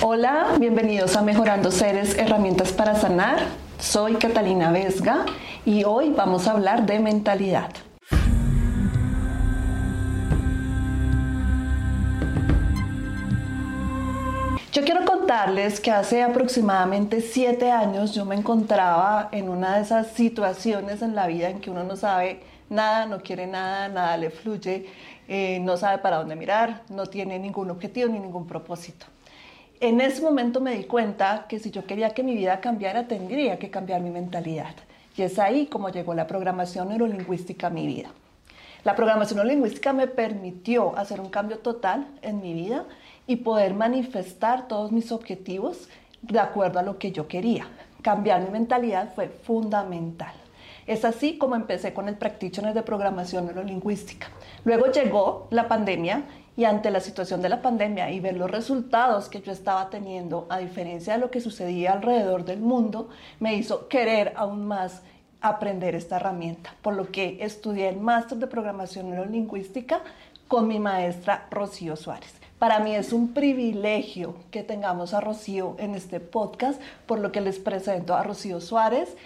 Hola, bienvenidos a Mejorando Seres, herramientas para sanar. Soy Catalina Vesga y hoy vamos a hablar de mentalidad. Yo quiero contarles que hace aproximadamente siete años yo me encontraba en una de esas situaciones en la vida en que uno no sabe nada, no quiere nada, nada le fluye, eh, no sabe para dónde mirar, no tiene ningún objetivo ni ningún propósito. En ese momento me di cuenta que si yo quería que mi vida cambiara, tendría que cambiar mi mentalidad. Y es ahí como llegó la programación neurolingüística a mi vida. La programación neurolingüística me permitió hacer un cambio total en mi vida y poder manifestar todos mis objetivos de acuerdo a lo que yo quería. Cambiar mi mentalidad fue fundamental. Es así como empecé con el Practitioner de Programación Neurolingüística. Luego llegó la pandemia y ante la situación de la pandemia y ver los resultados que yo estaba teniendo, a diferencia de lo que sucedía alrededor del mundo, me hizo querer aún más aprender esta herramienta, por lo que estudié el máster de programación neurolingüística con mi maestra Rocío Suárez. Para mí es un privilegio que tengamos a Rocío en este podcast, por lo que les presento a Rocío Suárez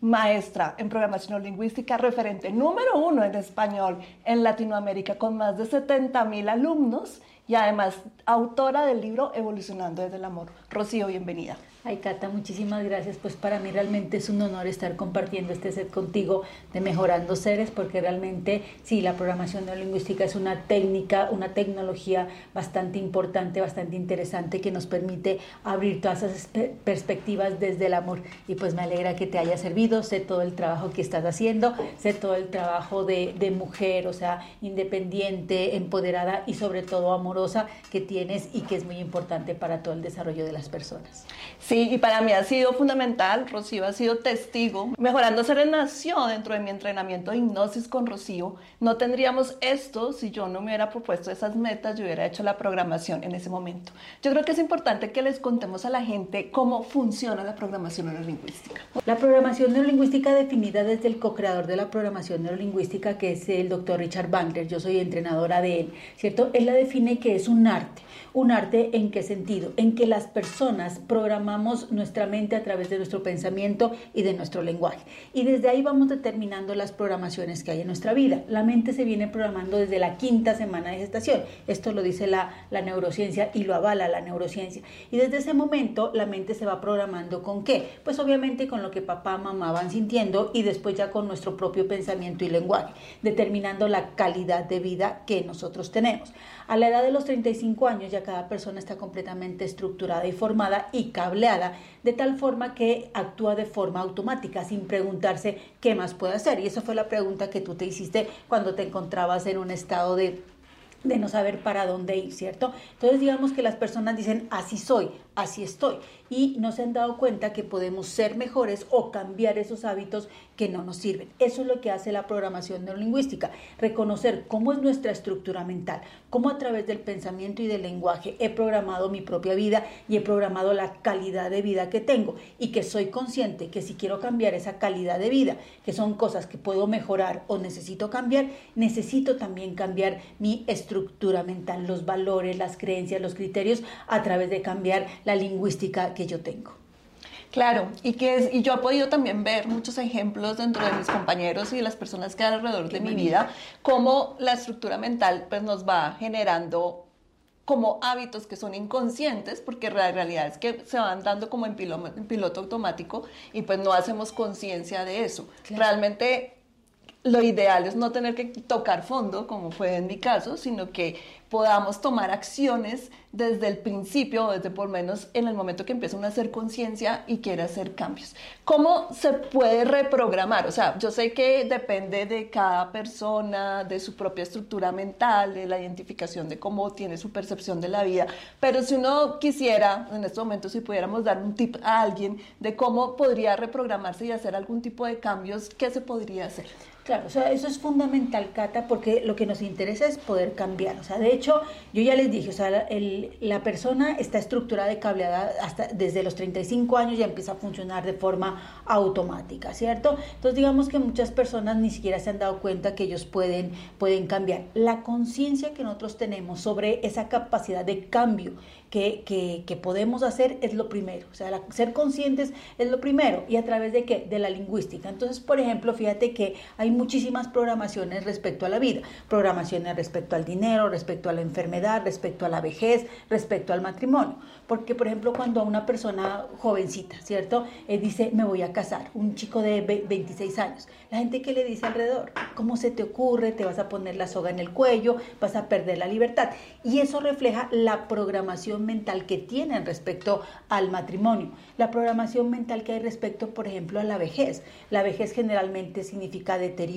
maestra en programación lingüística, referente número uno en español en Latinoamérica con más de 70 mil alumnos y además autora del libro Evolucionando desde el Amor. Rocío, bienvenida. Ay, Cata, muchísimas gracias. Pues para mí realmente es un honor estar compartiendo este set contigo de Mejorando Seres, porque realmente sí, la programación neurolingüística es una técnica, una tecnología bastante importante, bastante interesante que nos permite abrir todas esas perspectivas desde el amor. Y pues me alegra que te haya servido, sé todo el trabajo que estás haciendo, sé todo el trabajo de, mujer, o sea, independiente, empoderada y sobre todo amorosa que tienes y que es muy importante para todo el desarrollo de las personas. Sí, y para mí ha sido fundamental, Rocío ha sido testigo. Mejorando Seres nació dentro de mi entrenamiento de hipnosis con Rocío. No tendríamos esto si yo no me hubiera propuesto esas metas, yo hubiera hecho la programación en ese momento. Yo creo que es importante que les contemos a la gente cómo funciona la programación neurolingüística. La programación neurolingüística definida desde el co-creador de la programación neurolingüística, que es el doctor Richard Bangler, yo soy entrenadora de él, ¿cierto? Él la define que es un arte. ¿Un arte en qué sentido? En que las personas programamos nuestra mente a través de nuestro pensamiento y de nuestro lenguaje. Y desde ahí vamos determinando las programaciones que hay en nuestra vida. La mente se viene programando desde la quinta semana de gestación. Esto lo dice la, la neurociencia y lo avala la neurociencia. Y desde ese momento la mente se va programando con qué? Pues obviamente con lo que papá, mamá van sintiendo y después ya con nuestro propio pensamiento y lenguaje, determinando la calidad de vida que nosotros tenemos. A la edad de los 35 años ya cada persona está completamente estructurada y formada y cableada de tal forma que actúa de forma automática sin preguntarse qué más puede hacer. Y esa fue la pregunta que tú te hiciste cuando te encontrabas en un estado de de no saber para dónde ir, ¿cierto? Entonces digamos que las personas dicen, así soy, así estoy, y no se han dado cuenta que podemos ser mejores o cambiar esos hábitos que no nos sirven. Eso es lo que hace la programación neurolingüística, reconocer cómo es nuestra estructura mental, cómo a través del pensamiento y del lenguaje he programado mi propia vida y he programado la calidad de vida que tengo y que soy consciente que si quiero cambiar esa calidad de vida, que son cosas que puedo mejorar o necesito cambiar, necesito también cambiar mi estructura mental, los valores, las creencias, los criterios a través de cambiar la lingüística que yo tengo. Claro, y que es, y yo he podido también ver muchos ejemplos dentro de mis compañeros y de las personas que hay alrededor de mi vida, cómo la estructura mental pues nos va generando como hábitos que son inconscientes, porque la realidad es que se van dando como en piloto, automático y pues no hacemos conciencia de eso. Realmente lo ideal es no tener que tocar fondo, como fue en mi caso, sino que podamos tomar acciones desde el principio, desde por menos en el momento que empieza uno a hacer conciencia y quiere hacer cambios. ¿Cómo se puede reprogramar? O sea, yo sé que depende de cada persona, de su propia estructura mental, de la identificación de cómo tiene su percepción de la vida, pero si uno quisiera, en este momento, si pudiéramos dar un tip a alguien de cómo podría reprogramarse y hacer algún tipo de cambios, ¿qué se podría hacer? Claro, o sea, eso es fundamental, Cata, porque lo que nos interesa es poder cambiar. O sea, de hecho, yo ya les dije, o sea, la persona está estructurada y cableada hasta desde los 35 años ya empieza a funcionar de forma automática, ¿cierto? Entonces, digamos que muchas personas ni siquiera se han dado cuenta que ellos pueden, pueden cambiar. La conciencia que nosotros tenemos sobre esa capacidad de cambio que, que, podemos hacer es lo primero. O sea, ser conscientes es lo primero. ¿Y a través de qué? De la lingüística. Entonces, por ejemplo, fíjate que hay muchísimas programaciones respecto a la vida. Programaciones respecto al dinero, respecto a la enfermedad, respecto a la vejez, respecto al matrimonio. Porque, por ejemplo, cuando una persona jovencita, ¿cierto? Eh, dice, me voy a casar, un chico de 26 años. La gente que le dice alrededor, ¿cómo se te ocurre? Te vas a poner la soga en el cuello, vas a perder la libertad. Y eso refleja la programación mental que tienen respecto al matrimonio, la programación mental que hay respecto, por ejemplo, a la vejez. La vejez generalmente significa deterioro,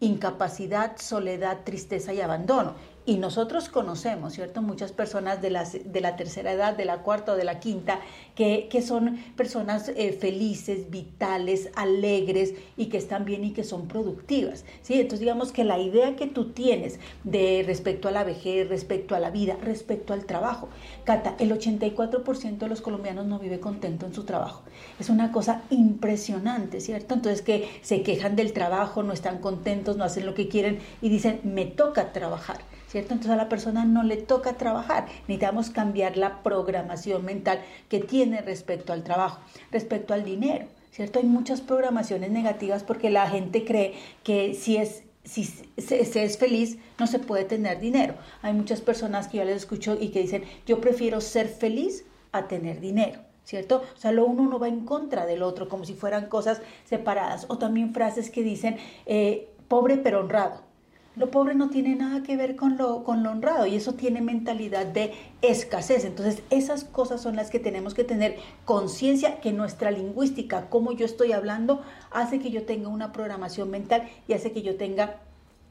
incapacidad, soledad, tristeza y abandono. Y nosotros conocemos, ¿cierto? Muchas personas de la, de la tercera edad, de la cuarta o de la quinta, que, son personas eh, felices, vitales, alegres y que están bien y que son productivas, ¿sí? Entonces digamos que la idea que tú tienes de respecto a la vejez, respecto a la vida, respecto al trabajo. Cata, el 84% de los colombianos no vive contento en su trabajo. Es una cosa impresionante, ¿cierto? Entonces que se quejan del trabajo, no están contentos, no hacen lo que quieren y dicen, me toca trabajar. ¿Cierto? Entonces a la persona no le toca trabajar. Necesitamos cambiar la programación mental que tiene respecto al trabajo, respecto al dinero, ¿cierto? Hay muchas programaciones negativas porque la gente cree que si es si se, es feliz, no se puede tener dinero. Hay muchas personas que yo les escucho y que dicen, yo prefiero ser feliz a tener dinero. ¿cierto? O sea, lo uno no va en contra del otro, como si fueran cosas separadas. O también frases que dicen, eh, pobre pero honrado. Lo pobre no tiene nada que ver con lo, con lo honrado y eso tiene mentalidad de escasez. Entonces, esas cosas son las que tenemos que tener conciencia que nuestra lingüística, como yo estoy hablando, hace que yo tenga una programación mental y hace que yo tenga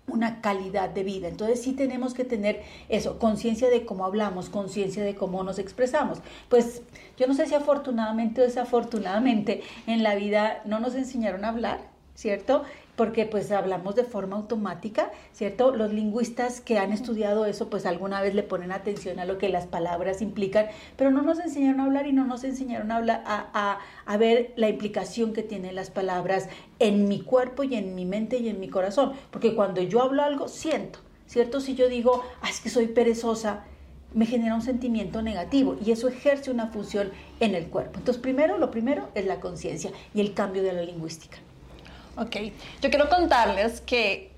una calidad de vida. Entonces sí tenemos que tener eso, conciencia de cómo hablamos, conciencia de cómo nos expresamos. Pues yo no sé si afortunadamente o desafortunadamente en la vida no nos enseñaron a hablar, ¿cierto? Porque pues hablamos de forma automática, ¿cierto? Los lingüistas que han estudiado eso pues alguna vez le ponen atención a lo que las palabras implican, pero no nos enseñaron a hablar y no nos enseñaron a, hablar, a, a, ver la implicación que tienen las palabras en mi cuerpo y en mi mente y en mi corazón, porque cuando yo hablo algo, siento, ¿cierto? Si yo digo, ah, es que soy perezosa, me genera un sentimiento negativo y eso ejerce una función en el cuerpo. Entonces, primero, lo primero es la conciencia y el cambio de la lingüística. Ok, yo quiero contarles que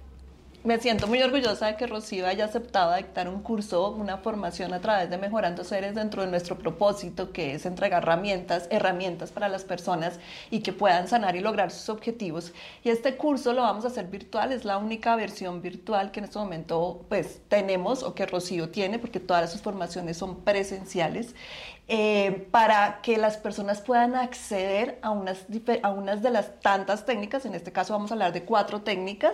me siento muy orgullosa de que Rocío haya aceptado dictar un curso, una formación a través de Mejorando Seres dentro de nuestro propósito, que es entregar herramientas, herramientas para las personas y que puedan sanar y lograr sus objetivos. Y este curso lo vamos a hacer virtual, es la única versión virtual que en este momento pues tenemos o que Rocío tiene, porque todas sus formaciones son presenciales. Eh, para que las personas puedan acceder a unas, a unas de las tantas técnicas, en este caso vamos a hablar de cuatro técnicas,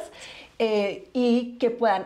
eh, y que puedan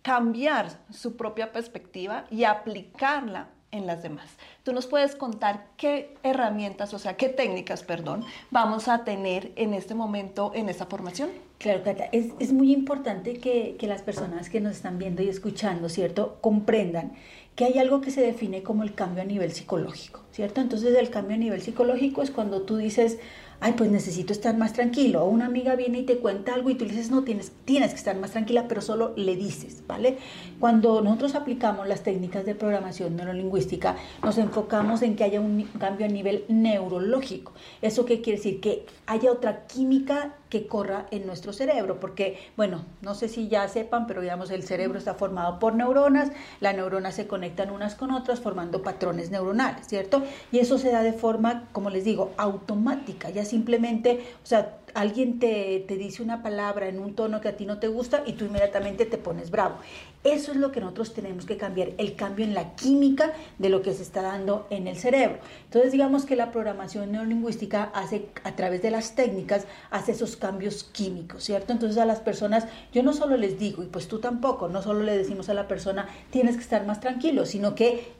cambiar su propia perspectiva y aplicarla en las demás. Tú nos puedes contar qué herramientas, o sea, qué técnicas, perdón, vamos a tener en este momento en esta formación. Claro, Cata, es, es muy importante que, que las personas que nos están viendo y escuchando, ¿cierto?, comprendan que hay algo que se define como el cambio a nivel psicológico, ¿cierto? Entonces el cambio a nivel psicológico es cuando tú dices, ay, pues necesito estar más tranquilo. O una amiga viene y te cuenta algo y tú le dices, no, tienes, tienes que estar más tranquila, pero solo le dices, ¿vale? Cuando nosotros aplicamos las técnicas de programación neurolingüística, nos enfocamos en que haya un cambio a nivel neurológico. ¿Eso qué quiere decir? Que haya otra química que corra en nuestro cerebro, porque, bueno, no sé si ya sepan, pero digamos, el cerebro está formado por neuronas, las neuronas se conectan unas con otras formando patrones neuronales, ¿cierto? Y eso se da de forma, como les digo, automática, ya simplemente, o sea, alguien te, te, dice una palabra en un tono que a ti no te gusta y tú inmediatamente te pones bravo. Eso es lo que nosotros tenemos que cambiar, el cambio en la química de lo que se está dando en el cerebro. Entonces digamos que la programación neurolingüística hace, a través de las técnicas, hace esos cambios químicos, ¿cierto? Entonces a las personas, yo no solo les digo, y pues tú tampoco, no solo le decimos a la persona, tienes que estar más tranquilo, sino que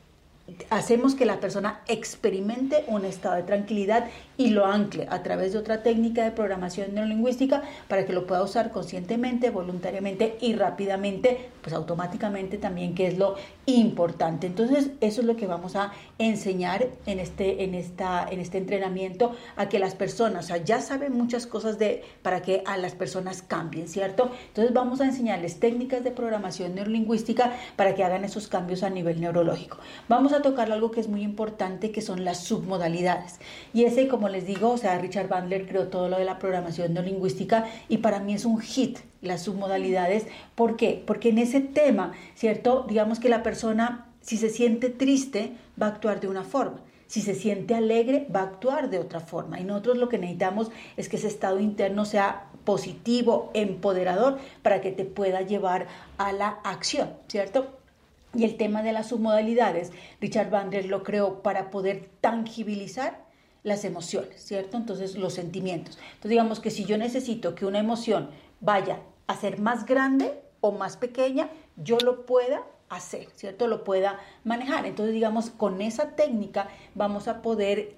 hacemos que la persona experimente un estado de tranquilidad y lo ancle a través de otra técnica de programación neurolingüística para que lo pueda usar conscientemente, voluntariamente y rápidamente, pues automáticamente también, que es lo importante. Entonces, eso es lo que vamos a enseñar en este, en esta, en este entrenamiento a que las personas, o sea, ya saben muchas cosas de, para que a las personas cambien, ¿cierto? Entonces, vamos a enseñarles técnicas de programación neurolingüística para que hagan esos cambios a nivel neurológico. Vamos a tocar algo que es muy importante, que son las submodalidades. Y ese, como les digo, o sea, Richard Bandler creó todo lo de la programación neurolingüística y para mí es un hit las submodalidades. ¿Por qué? Porque en ese tema, ¿cierto? Digamos que la persona, si se siente triste, va a actuar de una forma. Si se siente alegre, va a actuar de otra forma. Y nosotros lo que necesitamos es que ese estado interno sea positivo, empoderador, para que te pueda llevar a la acción, ¿cierto? Y el tema de las submodalidades, Richard Bandler lo creó para poder tangibilizar las emociones, ¿cierto? Entonces, los sentimientos. Entonces, digamos que si yo necesito que una emoción vaya a ser más grande o más pequeña, yo lo pueda hacer, ¿cierto? Lo pueda manejar. Entonces, digamos, con esa técnica vamos a poder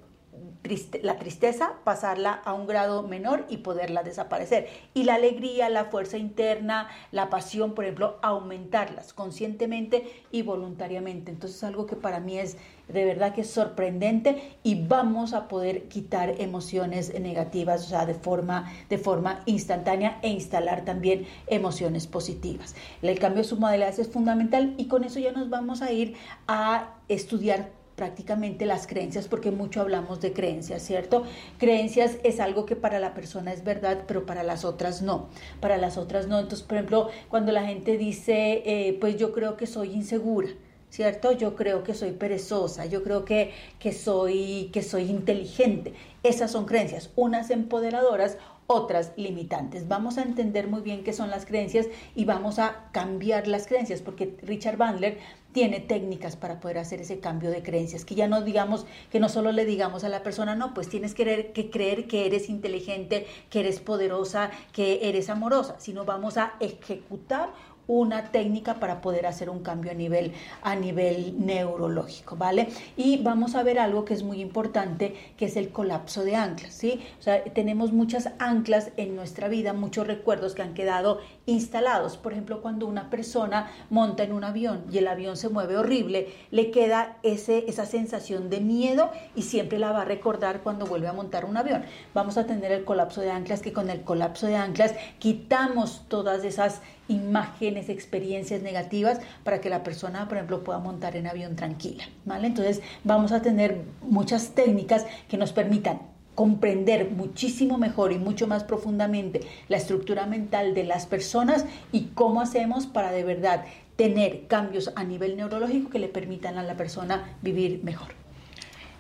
la tristeza, pasarla a un grado menor y poderla desaparecer. Y la alegría, la fuerza interna, la pasión, por ejemplo, aumentarlas conscientemente y voluntariamente. Entonces, algo que para mí es de verdad que es sorprendente y vamos a poder quitar emociones negativas, o sea, de forma, de forma instantánea e instalar también emociones positivas. El cambio de submodalidades es fundamental y con eso ya nos vamos a ir a estudiar prácticamente las creencias, porque mucho hablamos de creencias, ¿cierto? Creencias es algo que para la persona es verdad, pero para las otras no. Para las otras no. Entonces, por ejemplo, cuando la gente dice, eh, pues yo creo que soy insegura, ¿cierto? Yo creo que soy perezosa, yo creo que, que, soy, que soy inteligente. Esas son creencias, unas empoderadoras, otras limitantes. Vamos a entender muy bien qué son las creencias y vamos a cambiar las creencias, porque Richard Bandler tiene técnicas para poder hacer ese cambio de creencias, que ya no digamos, que no solo le digamos a la persona, no, pues tienes que que, creer que eres inteligente, que eres poderosa, que eres amorosa, sino vamos a ejecutar una técnica para poder hacer un cambio a nivel, a nivel neurológico, ¿vale? Y vamos a ver algo que es muy importante, que es el colapso de anclas, ¿sí? O sea, tenemos muchas anclas en nuestra vida, muchos recuerdos que han quedado instalados. Por ejemplo, cuando una persona monta en un avión y el avión se mueve horrible, le queda ese, esa sensación de miedo y siempre la va a recordar cuando vuelve a montar un avión. Vamos a tener el colapso de anclas, que con el colapso de anclas quitamos todas esas imágenes, experiencias negativas para que la persona, por ejemplo, pueda montar en avión tranquila. ¿vale? Entonces vamos a tener muchas técnicas que nos permitan comprender muchísimo mejor y mucho más profundamente la estructura mental de las personas y cómo hacemos para de verdad tener cambios a nivel neurológico que le permitan a la persona vivir mejor.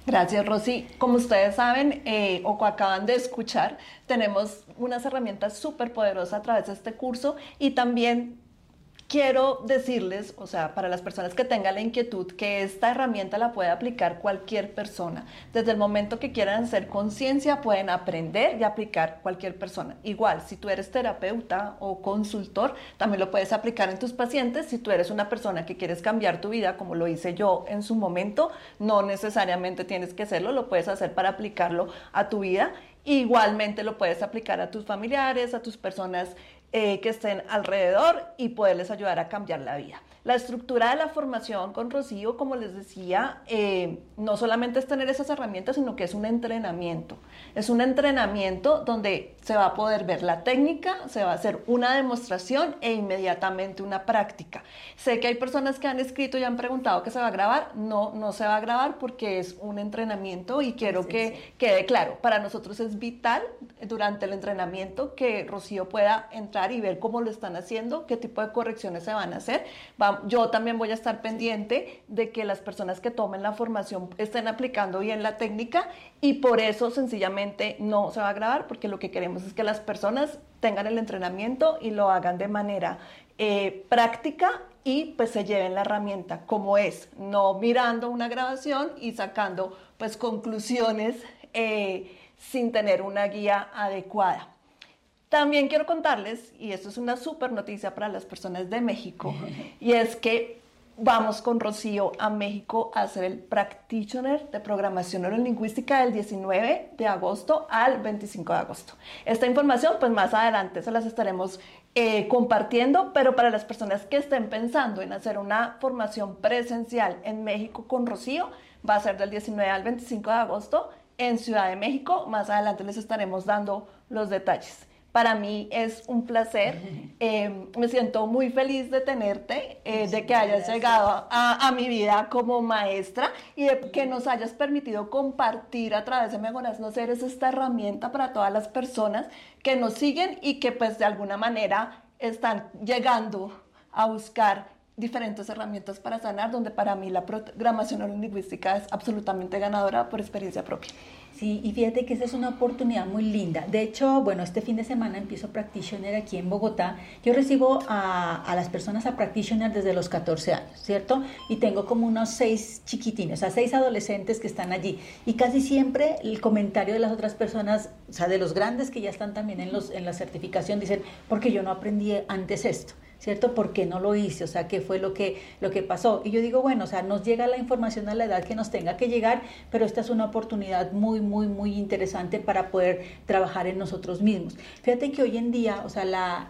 Gracias, Rosy. Como ustedes saben eh, o acaban de escuchar, tenemos unas herramientas súper poderosas a través de este curso y también quiero decirles, o sea, para las personas que tengan la inquietud, que esta herramienta la puede aplicar cualquier persona. Desde el momento que quieran hacer conciencia, pueden aprender y aplicar cualquier persona. Igual, si tú eres terapeuta o consultor, también lo puedes aplicar en tus pacientes. Si tú eres una persona que quieres cambiar tu vida, como lo hice yo en su momento, no necesariamente tienes que hacerlo, lo puedes hacer para aplicarlo a tu vida. Igualmente lo puedes aplicar a tus familiares, a tus personas eh, que estén alrededor y poderles ayudar a cambiar la vida. La estructura de la formación con Rocío, como les decía, eh, no solamente es tener esas herramientas, sino que es un entrenamiento. Es un entrenamiento donde se va a poder ver la técnica, se va a hacer una demostración e inmediatamente una práctica. Sé que hay personas que han escrito y han preguntado que se va a grabar. No, no se va a grabar porque es un entrenamiento y quiero que quede claro. Para nosotros es vital durante el entrenamiento que Rocío pueda entrar y ver cómo lo están haciendo, qué tipo de correcciones se van a hacer. yo también voy a estar pendiente de que las personas que tomen la formación estén aplicando bien la técnica y por eso sencillamente no se va a grabar porque lo que queremos es que las personas tengan el entrenamiento y lo hagan de manera eh, práctica y pues se lleven la herramienta como es, no mirando una grabación y sacando pues conclusiones eh, sin tener una guía adecuada. También quiero contarles, y esto es una súper noticia para las personas de México, y es que vamos con Rocío a México a hacer el Practitioner de Programación Neurolingüística del 19 de agosto al 25 de agosto. Esta información, pues más adelante se las estaremos eh, compartiendo, pero para las personas que estén pensando en hacer una formación presencial en México con Rocío, va a ser del 19 al 25 de agosto en Ciudad de México. Más adelante les estaremos dando los detalles. Para mí es un placer. Eh, me siento muy feliz de tenerte, eh, de que hayas llegado a, a, mi vida como maestra y de que nos hayas permitido compartir a través de Mejoras No Seres esta herramienta para todas las personas que nos siguen y que pues de alguna manera están llegando a buscar diferentes herramientas para sanar, donde para mí la programación neurolingüística es absolutamente ganadora por experiencia propia. Sí, y fíjate que esa es una oportunidad muy linda. De hecho, bueno, este fin de semana empiezo Practitioner aquí en Bogotá. Yo recibo a, a las personas a Practitioner desde los 14 años, ¿cierto? Y tengo como unos seis chiquitines, o sea, seis adolescentes que están allí. Y casi siempre el comentario de las otras personas, o sea, de los grandes que ya están también en, los, en la certificación, dicen, porque yo no aprendí antes esto. ¿Cierto? ¿Por qué no lo hice? O sea, ¿qué fue lo que, lo que pasó? Y yo digo, bueno, o sea, nos llega la información a la edad que nos tenga que llegar, pero esta es una oportunidad muy, muy, muy interesante para poder trabajar en nosotros mismos. Fíjate que hoy en día, o sea, la,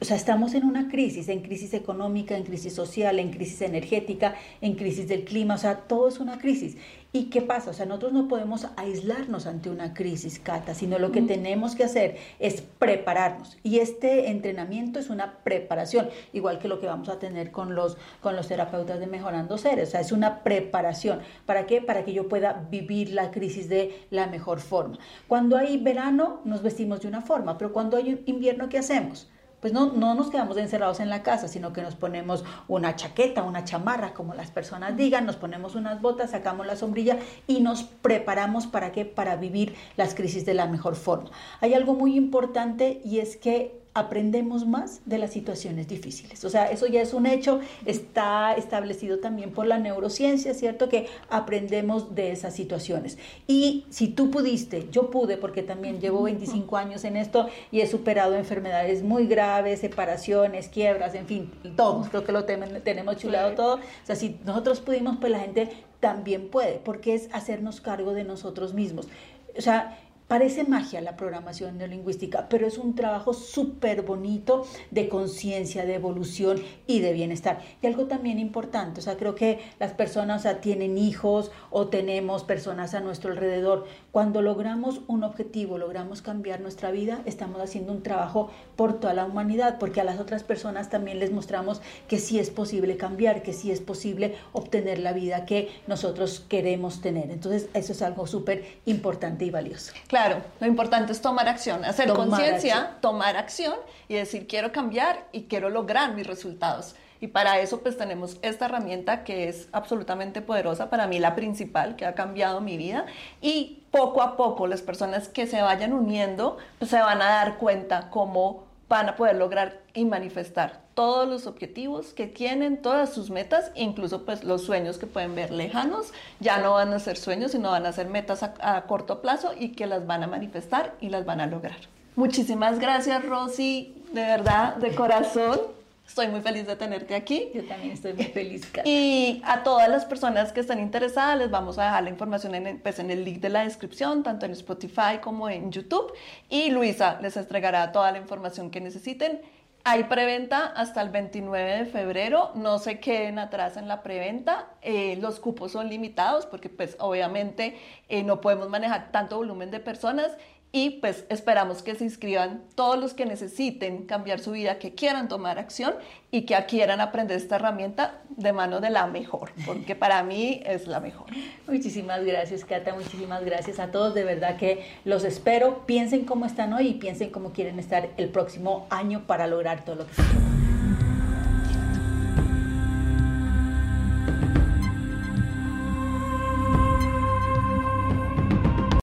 o sea, estamos en una crisis, en crisis económica, en crisis social, en crisis energética, en crisis del clima, o sea, todo es una crisis. ¿Y qué pasa? O sea, nosotros no podemos aislarnos ante una crisis, Cata, sino lo que tenemos que hacer es prepararnos. Y este entrenamiento es una preparación, igual que lo que vamos a tener con los, con los terapeutas de Mejorando Seres. O sea, es una preparación. ¿Para qué? Para que yo pueda vivir la crisis de la mejor forma. Cuando hay verano, nos vestimos de una forma, pero cuando hay invierno, ¿qué hacemos? Pues no, no nos quedamos encerrados en la casa, sino que nos ponemos una chaqueta, una chamarra, como las personas digan, nos ponemos unas botas, sacamos la sombrilla y nos preparamos para qué? Para vivir las crisis de la mejor forma. Hay algo muy importante y es que aprendemos más de las situaciones difíciles. O sea, eso ya es un hecho, está establecido también por la neurociencia, ¿cierto? Que aprendemos de esas situaciones. Y si tú pudiste, yo pude, porque también llevo 25 años en esto y he superado enfermedades muy graves, separaciones, quiebras, en fin, todos, creo que lo tenemos chulado todo. O sea, si nosotros pudimos, pues la gente también puede, porque es hacernos cargo de nosotros mismos. O sea, Parece magia la programación neurolingüística, pero es un trabajo súper bonito de conciencia, de evolución y de bienestar. Y algo también importante, o sea, creo que las personas o sea, tienen hijos o tenemos personas a nuestro alrededor. Cuando logramos un objetivo, logramos cambiar nuestra vida, estamos haciendo un trabajo por toda la humanidad, porque a las otras personas también les mostramos que sí es posible cambiar, que sí es posible obtener la vida que nosotros queremos tener. Entonces, eso es algo súper importante y valioso. Claro, lo importante es tomar acción, hacer conciencia, tomar acción y decir quiero cambiar y quiero lograr mis resultados. Y para eso pues tenemos esta herramienta que es absolutamente poderosa, para mí la principal, que ha cambiado mi vida. Y poco a poco las personas que se vayan uniendo pues se van a dar cuenta cómo van a poder lograr y manifestar todos los objetivos que tienen, todas sus metas, incluso pues los sueños que pueden ver lejanos, ya no van a ser sueños, sino van a ser metas a, a corto plazo y que las van a manifestar y las van a lograr. Muchísimas gracias Rosy, de verdad, de corazón. Estoy muy feliz de tenerte aquí. Yo también estoy muy feliz. Y a todas las personas que están interesadas, les vamos a dejar la información en el, pues, en el link de la descripción, tanto en Spotify como en YouTube. Y Luisa les entregará toda la información que necesiten. Hay preventa hasta el 29 de febrero, no se queden atrás en la preventa, eh, los cupos son limitados porque pues obviamente eh, no podemos manejar tanto volumen de personas y pues esperamos que se inscriban todos los que necesiten cambiar su vida, que quieran tomar acción y que quieran aprender esta herramienta de mano de la mejor, porque para mí es la mejor. Muchísimas gracias, Cata, muchísimas gracias a todos, de verdad que los espero, piensen cómo están hoy y piensen cómo quieren estar el próximo año para lograr todo lo que se